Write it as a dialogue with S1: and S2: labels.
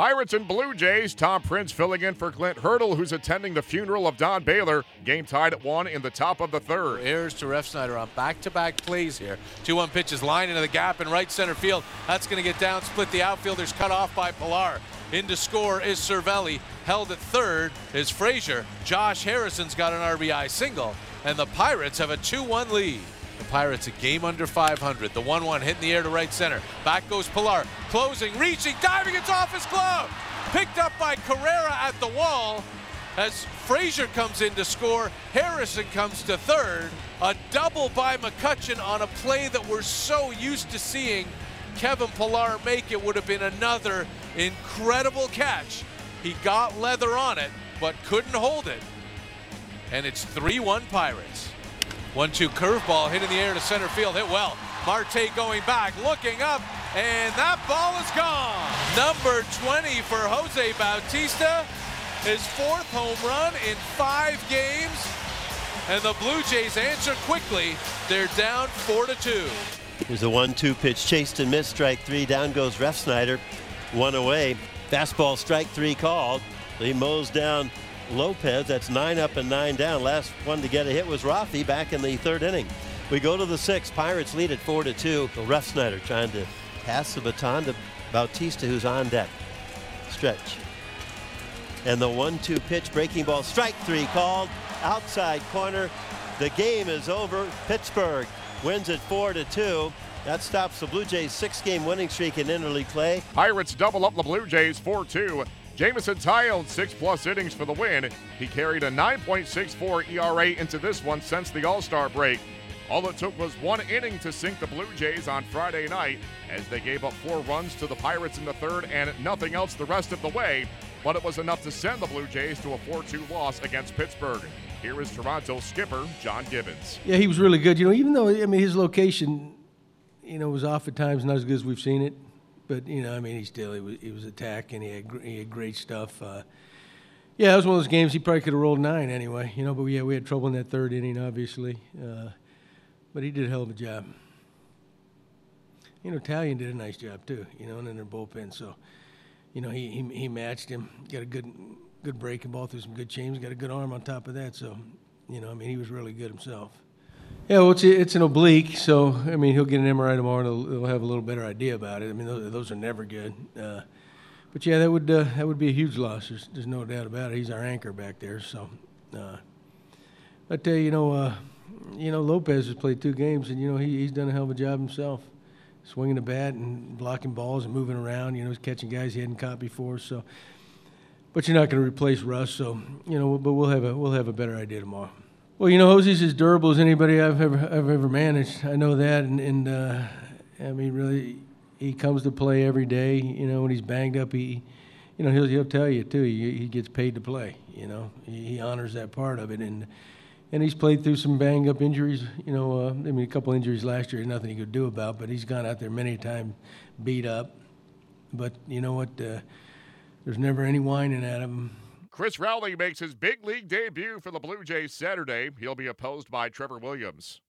S1: Pirates and Blue Jays. Tom Prince filling in for Clint Hurdle, who's attending the funeral of Don Baylor. Game tied at one in the top of the third.
S2: Airs to Refsnyder on back-to-back plays here. 2-1 pitches line into the gap in right center field. That's going to get down, split the outfielders, cut off by Pillar. In to score is Cervelli. Held at third is Frazier. Josh Harrison's got an RBI single, and the Pirates have a 2-1 lead. Pirates a game under 500. The 1-1 hit in the air to right center. Back goes Pillar. Closing, reaching, diving. It's off his glove. Picked up by Carrera at the wall. As Frazier comes in to score, Harrison comes to third. A double by McCutcheon on a play that we're so used to seeing Kevin Pillar make. It would have been another incredible catch. He got leather on it, but couldn't hold it. And it's 3-1 Pirates. One-two curveball hit in the air to center field, hit well. Marte going back, looking up, and that ball is gone. Number 20 for Jose Bautista, his fourth home run in five games. And the Blue Jays answer quickly. They're down four to two.
S3: Here's a one-two pitch, chased and missed, strike three. Down goes Refsnyder, one away. Fastball, strike three called. He mows down Lopez. That's nine up and nine down. Last one to get a hit was Rafi back in the third inning. We go to the sixth. Pirates lead at four to two. Refsnyder trying to pass the baton to Bautista, who's on deck. Stretch. And the one-two pitch, breaking ball, strike three called. Outside corner. The game is over. Pittsburgh wins it four to two. That stops the Blue Jays' six-game winning streak in interleague play.
S1: Pirates double up the Blue Jays 4-2. Jameson Taillon six plus innings for the win. He carried a 9.64 ERA into this one since the All Star break. All it took was one inning to sink the Blue Jays on Friday night as they gave up four runs to the Pirates in the third and nothing else the rest of the way. But it was enough to send the Blue Jays to a 4 2 loss against Pittsburgh. Here is Toronto skipper John Gibbons.
S4: Yeah, he was really good. You know, even though, I mean, his location, you know, was off at times, not as good as we've seen it. But, you know, I mean, he still, he was, he was attacking. He had, he had great stuff. Uh, yeah, it was one of those games he probably could have rolled nine anyway, you know, but yeah, we had trouble in that third inning, obviously. Uh, but he did a hell of a job. You know, Taillon did a nice job too, you know, and in their bullpen. So, you know, he, he, he matched him, got a good good breaking ball through some good changes, got a good arm on top of that. So, you know, I mean, he was really good himself. Yeah, well, it's, it's an oblique, so I mean, he'll get an MRI tomorrow, and he'll, he'll have a little better idea about it. I mean, those, those are never good. Uh, but yeah, that would uh, that would be a huge loss. There's, there's no doubt about it. He's our anchor back there. So, uh, but uh, you know, uh, you know, Lopez has played two games, and you know he, he's done a hell of a job himself, swinging the bat and blocking balls and moving around. You know, he's catching guys he hadn't caught before. So, but you're not going to replace Russ. So, you know, but we'll have a we'll have a better idea tomorrow. Well, you know, Josie's as durable as anybody I've ever I've ever managed. I know that, and, and uh, I mean, really, he comes to play every day. You know, when he's banged up, he, you know, he'll he'll tell you too. He, he gets paid to play. You know, he, he honors that part of it, and and he's played through some banged up injuries. You know, uh, I mean, a couple injuries last year, nothing he could do about. But he's gone out there many times, beat up. But you know what? Uh, there's never any whining at him.
S1: Chris Rowley makes his big league debut for the Blue Jays Saturday. He'll be opposed by Trevor Williams.